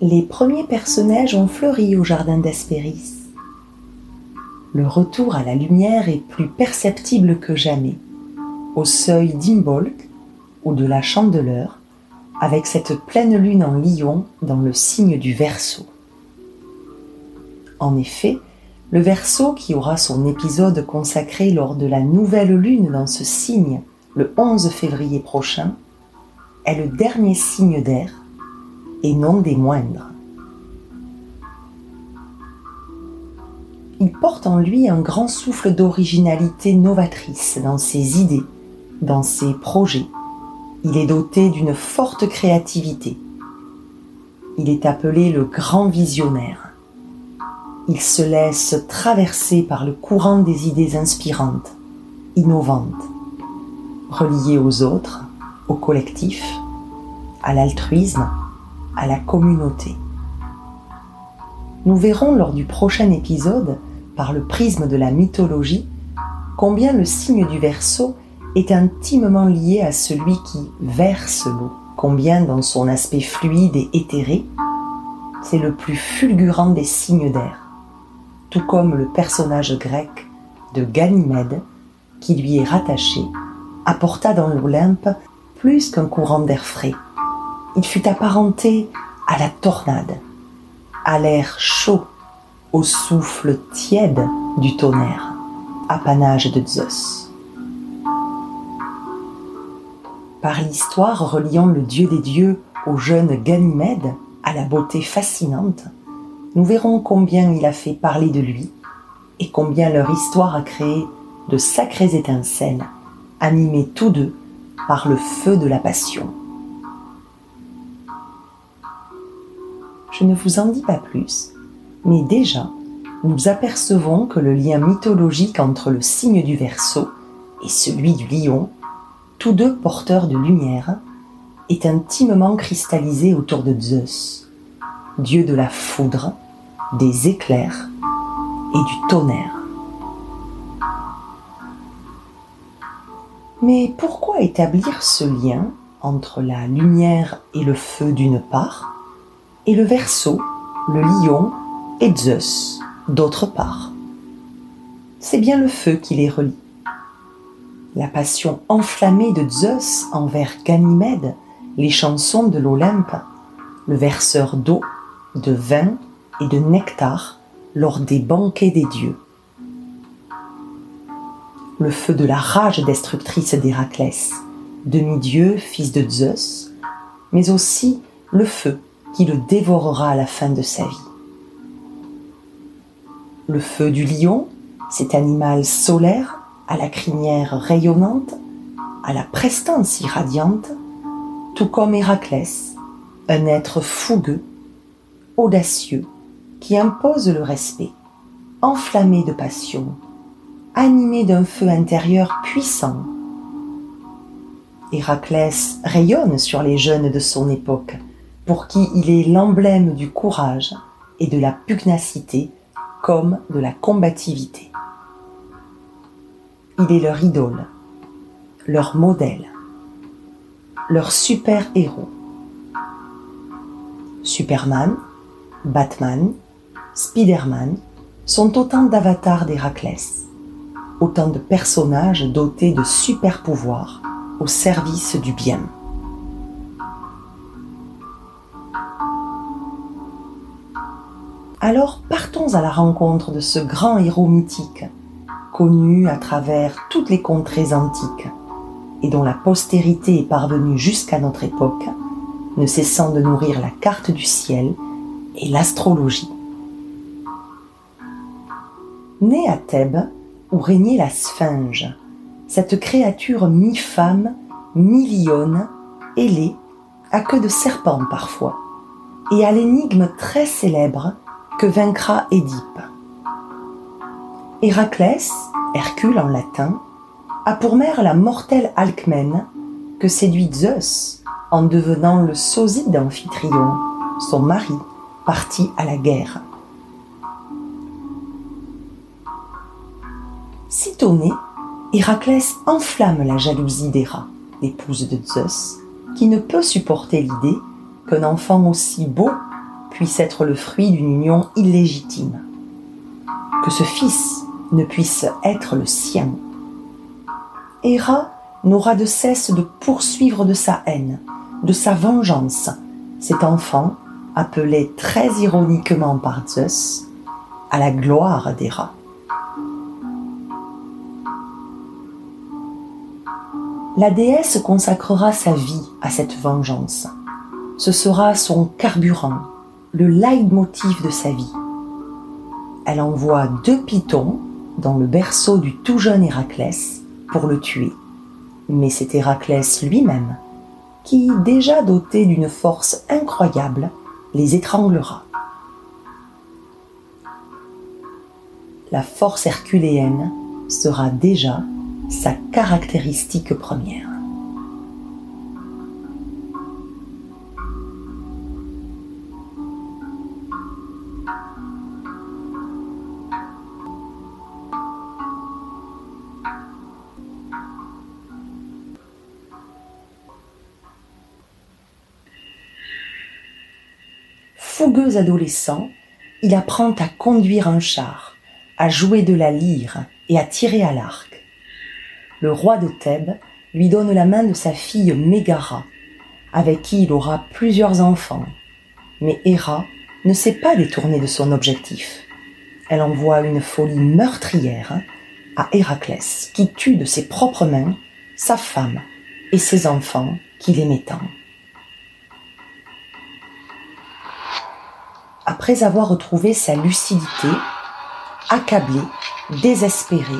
les premiers personnages ont fleuri au jardin d'Hespéris. Le retour à la lumière est plus perceptible que jamais, au seuil d'Imbolc ou de la Chandeleur, avec cette pleine lune en lion dans le signe du Verseau. En effet, le Verseau, qui aura son épisode consacré lors de la nouvelle lune dans ce signe le 11 février prochain, est le dernier signe d'air et non des moindres. Il porte en lui un grand souffle d'originalité novatrice dans ses idées, dans ses projets. Il est doté d'une forte créativité. Il est appelé le grand visionnaire. Il se laisse traverser par le courant des idées inspirantes, innovantes, reliées aux autres, au collectif, à l'altruisme, à la communauté. Nous verrons lors du prochain épisode, par le prisme de la mythologie, combien le signe du Verseau est intimement lié à celui qui verse l'eau, combien dans son aspect fluide et éthéré, c'est le plus fulgurant des signes d'air, tout comme le personnage grec de Ganymède, qui lui est rattaché, apporta dans l'Olympe plus qu'un courant d'air frais. Il fut apparenté à la tornade, à l'air chaud, au souffle tiède du tonnerre, apanage de Zeus. Par l'histoire reliant le dieu des dieux au jeune Ganymède, à la beauté fascinante, nous verrons combien il a fait parler de lui et combien leur histoire a créé de sacrées étincelles, animés tous deux par le feu de la passion. Je ne vous en dis pas plus, mais déjà, nous apercevons que le lien mythologique entre le signe du Verseau et celui du lion, tous deux porteurs de lumière, est intimement cristallisé autour de Zeus, dieu de la foudre, des éclairs et du tonnerre. Mais pourquoi établir ce lien entre la lumière et le feu d'une part, et le Verseau, le lion et Zeus d'autre part C'est bien le feu qui les relie. La passion enflammée de Zeus envers Ganymède, les chansons de l'Olympe, le verseur d'eau, de vin et de nectar lors des banquets des dieux le feu de la rage destructrice d'Héraclès, demi-dieu, fils de Zeus, mais aussi le feu qui le dévorera à la fin de sa vie. Le feu du lion, cet animal solaire à la crinière rayonnante, à la prestance irradiante, tout comme Héraclès, un être fougueux, audacieux, qui impose le respect, enflammé de passion, animé d'un feu intérieur puissant. Héraclès rayonne sur les jeunes de son époque, pour qui il est l'emblème du courage et de la pugnacité comme de la combativité. Il est leur idole, leur modèle, leur super-héros. Superman, Batman, Spider-Man sont autant d'avatars d'Héraclès autant de personnages dotés de super pouvoirs au service du bien. Alors partons à la rencontre de ce grand héros mythique, connu à travers toutes les contrées antiques, et dont la postérité est parvenue jusqu'à notre époque, ne cessant de nourrir la carte du ciel et l'astrologie. Né à Thèbes, où régnait la sphinge, cette créature mi-femme, mi-lionne, ailée, à queue de serpent parfois, et à l'énigme très célèbre que vaincra Édipe. Héraclès, Hercule en latin, a pour mère la mortelle Alcmène, que séduit Zeus en devenant le sosie d'Amphitryon, son mari, parti à la guerre. Sitôt Héraclès enflamme la jalousie d'Héra, l'épouse de Zeus, qui ne peut supporter l'idée qu'un enfant aussi beau puisse être le fruit d'une union illégitime, que ce fils ne puisse être le sien. Héra n'aura de cesse de poursuivre de sa haine, de sa vengeance, cet enfant appelé très ironiquement par Zeus à la gloire d'Héra. La déesse consacrera sa vie à cette vengeance. Ce sera son carburant, le leitmotiv de sa vie. Elle envoie deux pitons dans le berceau du tout jeune Héraclès pour le tuer. Mais c'est Héraclès lui-même qui, déjà doté d'une force incroyable, les étranglera. La force herculéenne sera déjà sa caractéristique première. Fougueux adolescent, il apprend à conduire un char, à jouer de la lyre et à tirer à l'arc le roi de Thèbes lui donne la main de sa fille Mégara, avec qui il aura plusieurs enfants. Mais Héra ne s'est pas détournée de son objectif. Elle envoie une folie meurtrière à Héraclès, qui tue de ses propres mains sa femme et ses enfants qu'il aimait tant. Après avoir retrouvé sa lucidité, accablé, désespéré,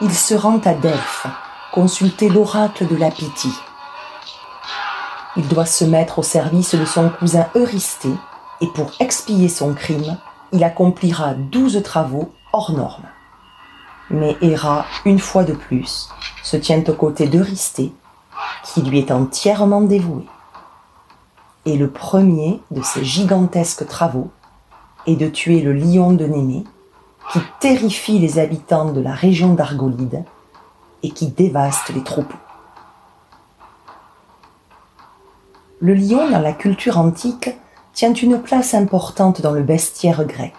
il se rend à Delphes consulter l'oracle de la. Il doit se mettre au service de son cousin Eurysthée et pour expier son crime, il accomplira douze travaux hors normes. Mais Héra, une fois de plus, se tient aux côtés d'Eurysthée, qui lui est entièrement dévoué. Et le premier de ces gigantesques travaux est de tuer le lion de Némée, qui terrifie les habitants de la région d'Argolide et qui dévaste les troupeaux. Le lion dans la culture antique tient une place importante dans le bestiaire grec.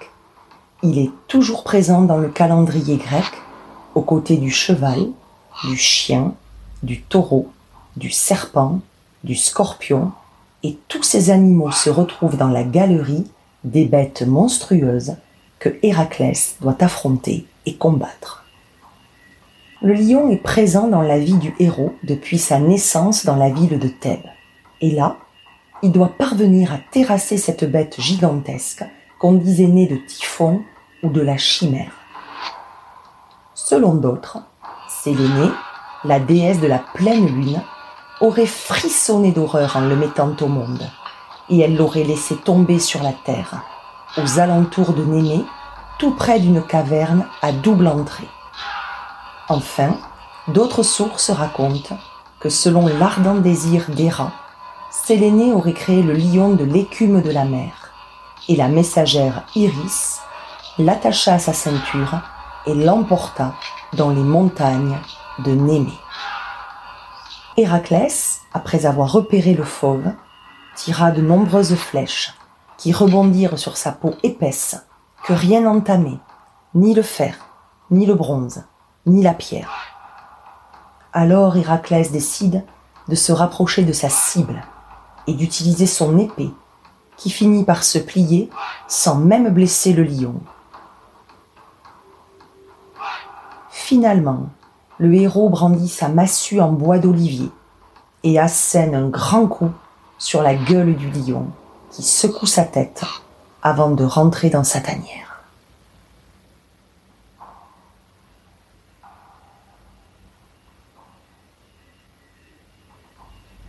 Il est toujours présent dans le calendrier grec, aux côtés du cheval, du chien, du taureau, du serpent, du scorpion, et tous ces animaux se retrouvent dans la galerie des bêtes monstrueuses que Héraclès doit affronter et combattre. Le lion est présent dans la vie du héros depuis sa naissance dans la ville de Thèbes. Et là, il doit parvenir à terrasser cette bête gigantesque qu'on disait née de Typhon ou de la chimère. Selon d'autres, Sélénée, la déesse de la pleine lune, aurait frissonné d'horreur en le mettant au monde, et elle l'aurait laissé tomber sur la terre, aux alentours de Némée, tout près d'une caverne à double entrée. Enfin, d'autres sources racontent que selon l'ardent désir d'Héra, Sélénée aurait créé le lion de l'écume de la mer, et la messagère Iris l'attacha à sa ceinture et l'emporta dans les montagnes de Némée. Héraclès, après avoir repéré le fauve, tira de nombreuses flèches qui rebondirent sur sa peau épaisse que rien n'entamait, ni le fer, ni le bronze ni la pierre. Alors Héraclès décide de se rapprocher de sa cible et d'utiliser son épée, qui finit par se plier sans même blesser le lion. Finalement, le héros brandit sa massue en bois d'olivier et assène un grand coup sur la gueule du lion, qui secoue sa tête avant de rentrer dans sa tanière.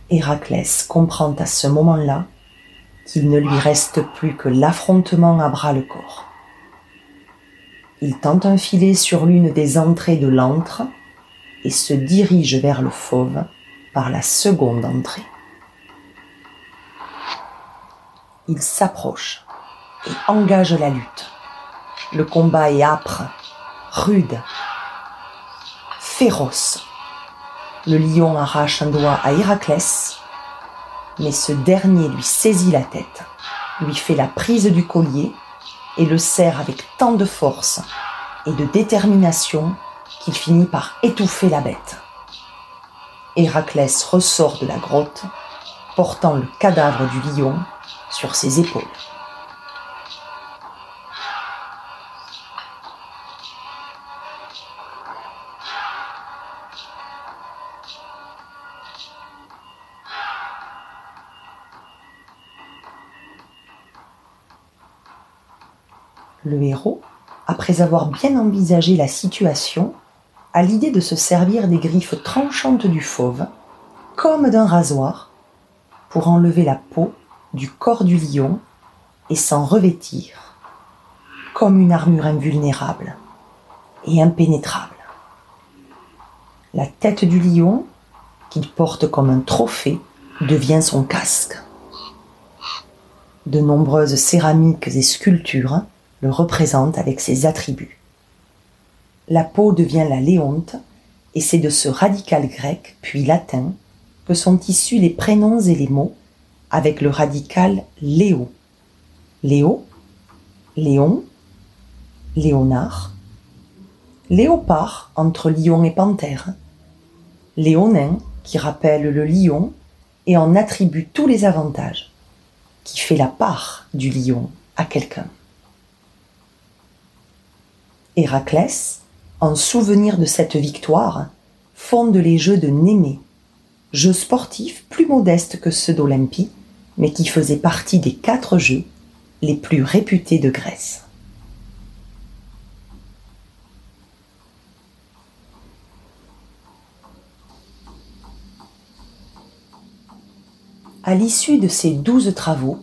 Héraclès comprend à ce moment-là qu'il ne lui reste plus que l'affrontement à bras le corps. Il tente un filet sur l'une des entrées de l'antre et se dirige vers le fauve par la seconde entrée. Il s'approche et engage la lutte. Le combat est âpre, rude, féroce. Le lion arrache un doigt à Héraclès, mais ce dernier lui saisit la tête lui fait la prise du collier et le serre avec tant de force et de détermination qu'il finit par étouffer la bête. Héraclès ressort de la grotte, portant le cadavre du lion sur ses épaules. Le héros, après avoir bien envisagé la situation, a l'idée de se servir des griffes tranchantes du fauve, comme d'un rasoir, pour enlever la peau du corps du lion et s'en revêtir, comme une armure invulnérable et impénétrable. La tête du lion, qu'il porte comme un trophée, devient son casque. De nombreuses céramiques et sculptures le représentent avec ses attributs la peau devient la léonte, et c'est de ce radical grec, puis latin, que sont issus les prénoms et les mots, avec le radical léo. Léo, Léon, Léonard, Léopard entre lion et panthère, Léonin qui rappelle le lion et en attribue tous les avantages, qui fait la part du lion à quelqu'un. Héraclès, en souvenir de cette victoire, fonde les Jeux de Némée, jeux sportifs plus modestes que ceux d'Olympie, mais qui faisaient partie des quatre jeux les plus réputés de Grèce. À l'issue de ces douze travaux,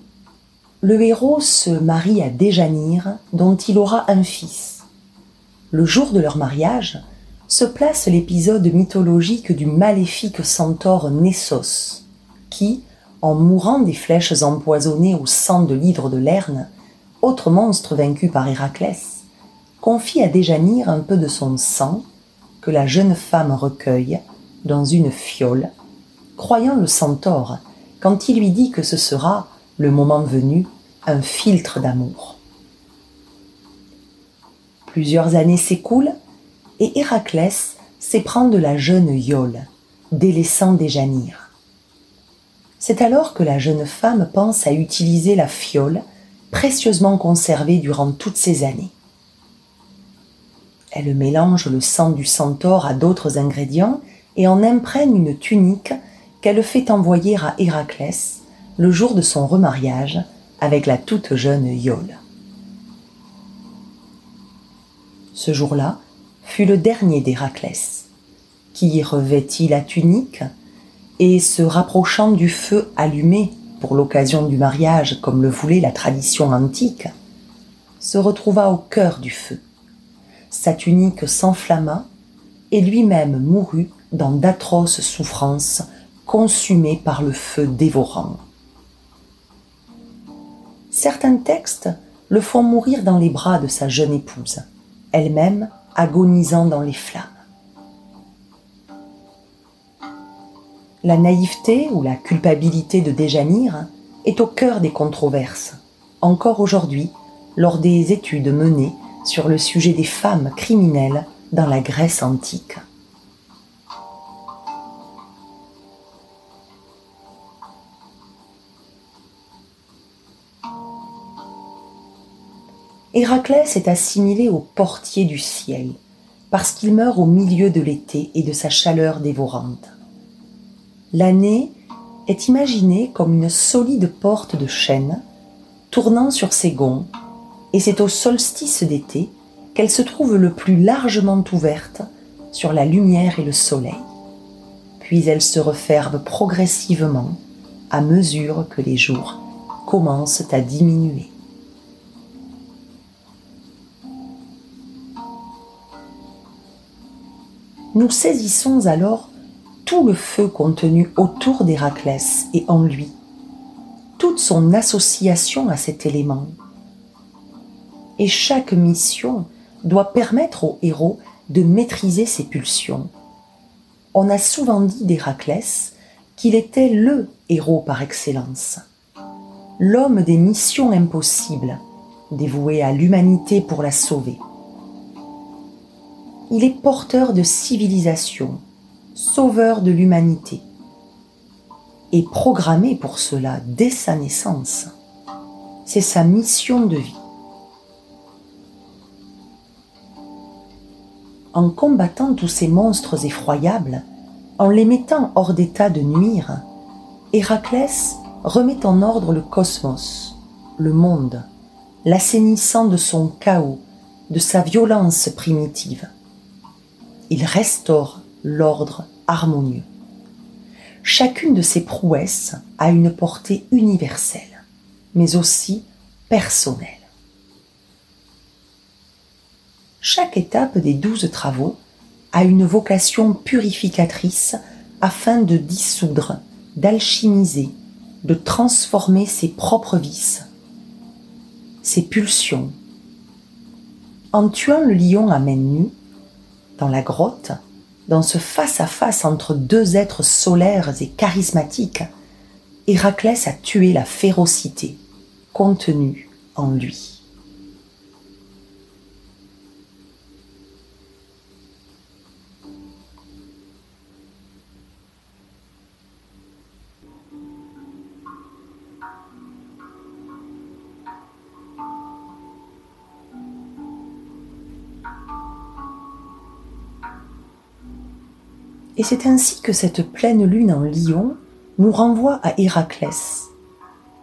le héros se marie à Déjanire, dont il aura un fils, le jour de leur mariage, se place l'épisode mythologique du maléfique centaure Nessos, qui, en mourant des flèches empoisonnées au sang de l'hydre de Lerne, autre monstre vaincu par Héraclès, confie à Déjanire un peu de son sang que la jeune femme recueille dans une fiole, croyant le centaure quand il lui dit que ce sera, le moment venu, un filtre d'amour. Plusieurs années s'écoulent et Héraclès s'éprend de la jeune Iole, délaissant Déjanire. C'est alors que la jeune femme pense à utiliser la fiole, précieusement conservée durant toutes ces années. Elle mélange le sang du centaure à d'autres ingrédients et en imprègne une tunique qu'elle fait envoyer à Héraclès le jour de son remariage avec la toute jeune Iole. ce jour-là, fut le dernier d'Héraclès, qui revêtit la tunique et, se rapprochant du feu allumé pour l'occasion du mariage comme le voulait la tradition antique, se retrouva au cœur du feu. Sa tunique s'enflamma et lui-même mourut dans d'atroces souffrances, consumé par le feu dévorant. Certains textes le font mourir dans les bras de sa jeune épouse elle-même agonisant dans les flammes. La naïveté ou la culpabilité de Déjanire est au cœur des controverses, encore aujourd'hui, lors des études menées sur le sujet des femmes criminelles dans la Grèce antique. Héraclès est assimilé au portier du ciel, parce qu'il meurt au milieu de l'été et de sa chaleur dévorante. L'année est imaginée comme une solide porte de chêne, tournant sur ses gonds, et c'est au solstice d'été qu'elle se trouve le plus largement ouverte sur la lumière et le soleil. Puis elle se referme progressivement à mesure que les jours commencent à diminuer. nous saisissons alors tout le feu contenu autour d'Héraclès et en lui, toute son association à cet élément. Et chaque mission doit permettre au héros de maîtriser ses pulsions. On a souvent dit d'Héraclès qu'il était le héros par excellence. l'homme des missions impossibles, dévoué à l'humanité pour la sauver. Il est porteur de civilisation, sauveur de l'humanité, et programmé pour cela dès sa naissance. C'est sa mission de vie. En combattant tous ces monstres effroyables, en les mettant hors d'état de nuire, Héraclès remet en ordre le cosmos, le monde, l'assainissant de son chaos, de sa violence primitive. Il restaure l'ordre harmonieux. Chacune de ces prouesses a une portée universelle, mais aussi personnelle. Chaque étape des douze travaux a une vocation purificatrice afin de dissoudre, d'alchimiser, de transformer ses propres vices, ses pulsions. En tuant le lion à main nue, dans la grotte, dans ce face-à-face entre deux êtres solaires et charismatiques, Héraclès a tué la férocité contenue en lui. Et c'est ainsi que cette pleine lune en lion nous renvoie à Héraclès.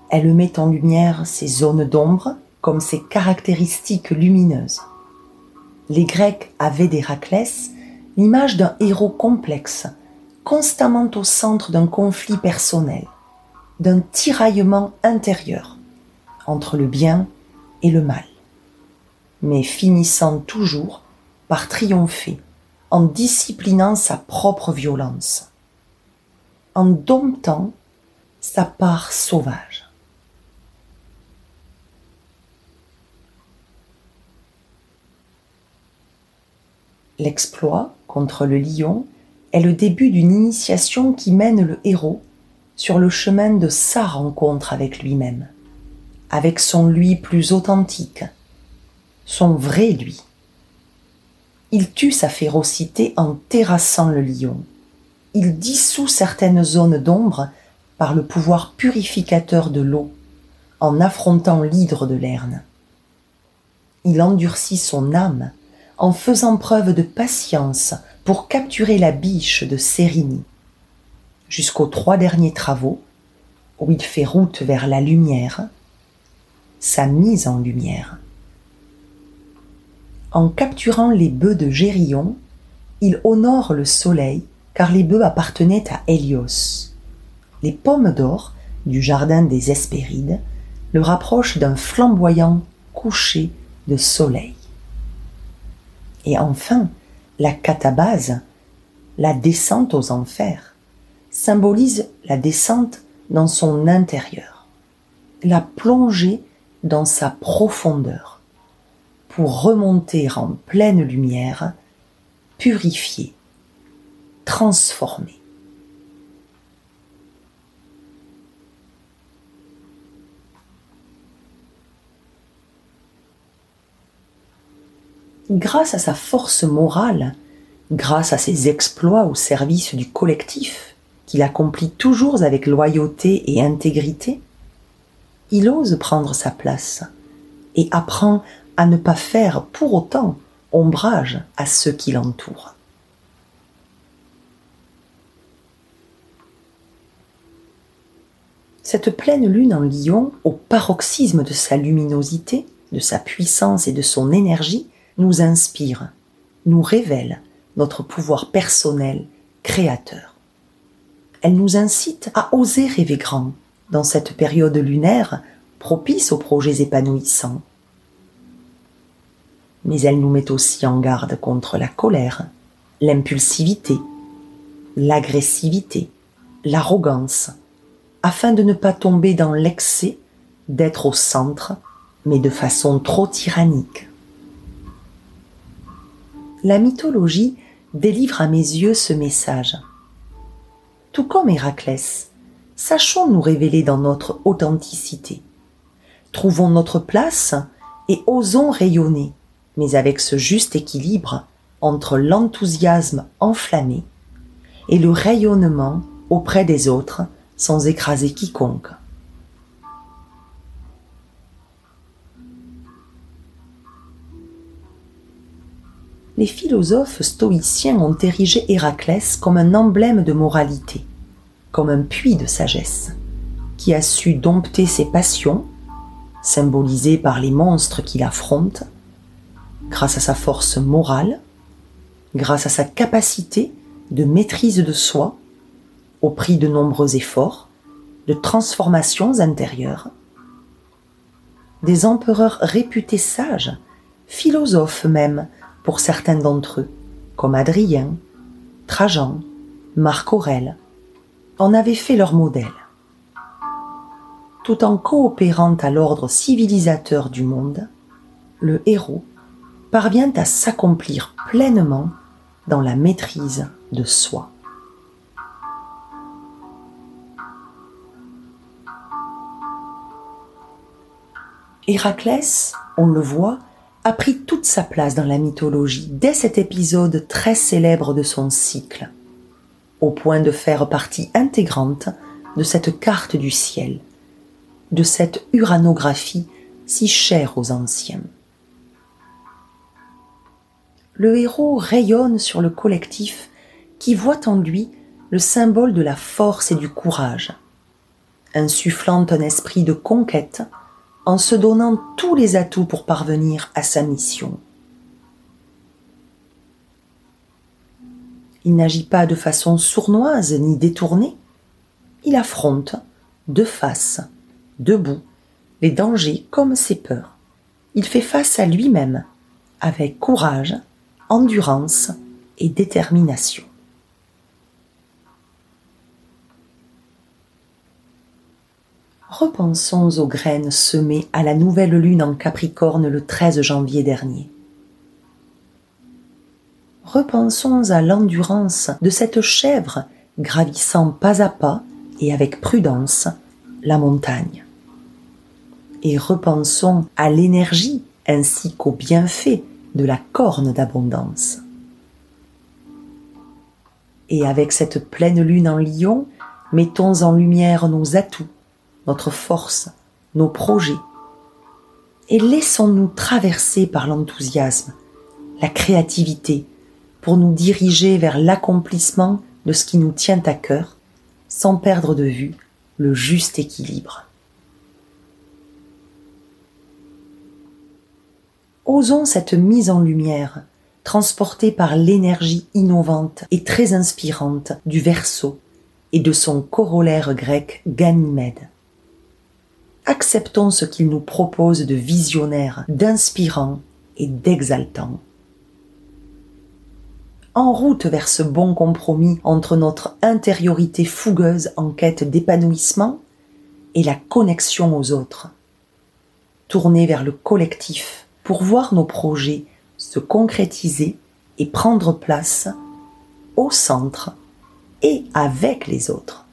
Elle met en lumière ses zones d'ombre comme ses caractéristiques lumineuses. Les Grecs avaient d'Héraclès l'image d'un héros complexe, constamment au centre d'un conflit personnel, d'un tiraillement intérieur entre le bien et le mal, mais finissant toujours par triompher en disciplinant sa propre violence, en domptant sa part sauvage. L'exploit contre le lion est le début d'une initiation qui mène le héros sur le chemin de sa rencontre avec lui-même, avec son lui plus authentique, son vrai lui il tue sa férocité en terrassant le lion. Il dissout certaines zones d'ombre par le pouvoir purificateur de l'eau, en affrontant l'hydre de Lerne. Il endurcit son âme en faisant preuve de patience pour capturer la biche de Sérigny, jusqu'aux trois derniers travaux, où il fait route vers la lumière, sa mise en lumière. En capturant les bœufs de Gérion, il honore le soleil car les bœufs appartenaient à Hélios. Les pommes d'or du jardin des Hespérides le rapprochent d'un flamboyant coucher de soleil. Et enfin, la catabase, la descente aux enfers, symbolise la descente dans son intérieur, la plongée dans sa profondeur pour remonter en pleine lumière, purifier, transformer. Grâce à sa force morale, grâce à ses exploits au service du collectif, qu'il accomplit toujours avec loyauté et intégrité, il ose prendre sa place et apprend à ne pas faire pour autant ombrage à ceux qui l'entourent. Cette pleine lune en lion, au paroxysme de sa luminosité, de sa puissance et de son énergie, nous inspire, nous révèle notre pouvoir personnel créateur. Elle nous incite à oser rêver grand dans cette période lunaire propice aux projets épanouissants, mais elle nous met aussi en garde contre la colère, l'impulsivité, l'agressivité, l'arrogance, afin de ne pas tomber dans l'excès d'être au centre, mais de façon trop tyrannique. La mythologie délivre à mes yeux ce message. Tout comme Héraclès, sachons nous révéler dans notre authenticité. Trouvons notre place et osons rayonner, mais avec ce juste équilibre entre l'enthousiasme enflammé et le rayonnement auprès des autres sans écraser quiconque. Les philosophes stoïciens ont érigé Héraclès comme un emblème de moralité, comme un puits de sagesse, qui a su dompter ses passions, symbolisées par les monstres qu'il affronte, grâce à sa force morale, grâce à sa capacité de maîtrise de soi, au prix de nombreux efforts, de transformations intérieures. Des empereurs réputés sages, philosophes même pour certains d'entre eux, comme Adrien, Trajan, Marc Aurèle, en avaient fait leur modèle. Tout en coopérant à l'ordre civilisateur du monde, le héros parvient à s'accomplir pleinement dans la maîtrise de soi. Héraclès, on le voit, a pris toute sa place dans la mythologie dès cet épisode très célèbre de son cycle, au point de faire partie intégrante de cette carte du ciel, de cette uranographie si chère aux anciens le héros rayonne sur le collectif qui voit en lui le symbole de la force et du courage, insufflant un esprit de conquête en se donnant tous les atouts pour parvenir à sa mission. Il n'agit pas de façon sournoise ni détournée, il affronte, de face, debout, les dangers comme ses peurs. Il fait face à lui-même, avec courage, endurance et détermination. Repensons aux graines semées à la nouvelle lune en Capricorne le 13 janvier dernier. Repensons à l'endurance de cette chèvre gravissant pas à pas et avec prudence la montagne. Et repensons à l'énergie ainsi qu'aux bienfaits de la corne d'abondance. Et avec cette pleine lune en lion, mettons en lumière nos atouts, notre force, nos projets, et laissons-nous traverser par l'enthousiasme, la créativité, pour nous diriger vers l'accomplissement de ce qui nous tient à cœur, sans perdre de vue le juste équilibre. Osons cette mise en lumière, transportée par l'énergie innovante et très inspirante du Verseau et de son corollaire grec Ganymède. Acceptons ce qu'il nous propose de visionnaire, d'inspirant et d'exaltant. En route vers ce bon compromis entre notre intériorité fougueuse en quête d'épanouissement et la connexion aux autres. Tournée vers le collectif, pour voir nos projets se concrétiser et prendre place au centre et avec les autres.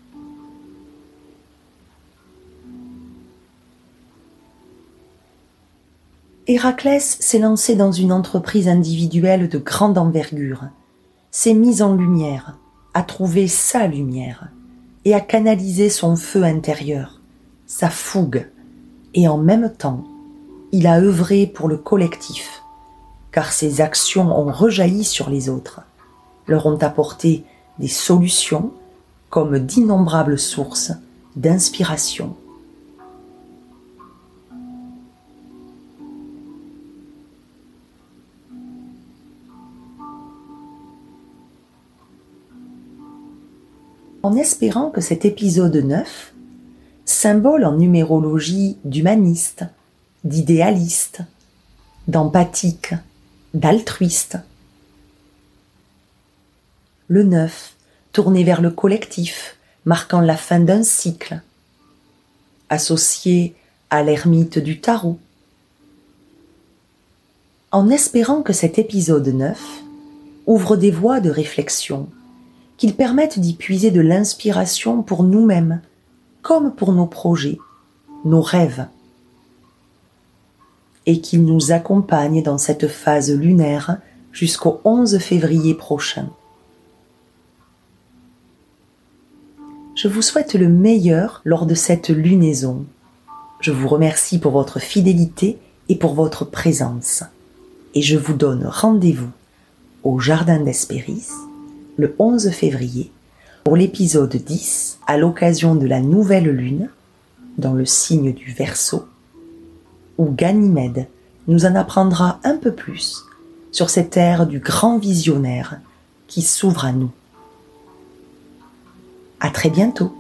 Héraclès s'est lancé dans une entreprise individuelle de grande envergure, s'est mis en lumière, a trouvé sa lumière et a canalisé son feu intérieur, sa fougue, et en même temps il a œuvré pour le collectif, car ses actions ont rejailli sur les autres, leur ont apporté des solutions comme d'innombrables sources d'inspiration. En espérant que cet épisode 9, symbole en numérologie d'humaniste, d'idéaliste, d'empathique, d'altruiste. Le neuf, tourné vers le collectif, marquant la fin d'un cycle, associé à l'ermite du tarot. En espérant que cet épisode 9 ouvre des voies de réflexion, qu'il permette d'y puiser de l'inspiration pour nous-mêmes comme pour nos projets, nos rêves, et qu'il nous accompagne dans cette phase lunaire jusqu'au 11 février prochain. Je vous souhaite le meilleur lors de cette lunaison. Je vous remercie pour votre fidélité et pour votre présence. Et je vous donne rendez-vous au Jardin d'Espéris le 11 février pour l'épisode 10 à l'occasion de la nouvelle lune dans le signe du Verseau où Ganymède nous en apprendra un peu plus sur cette ère du grand visionnaire qui s'ouvre à nous. À très bientôt!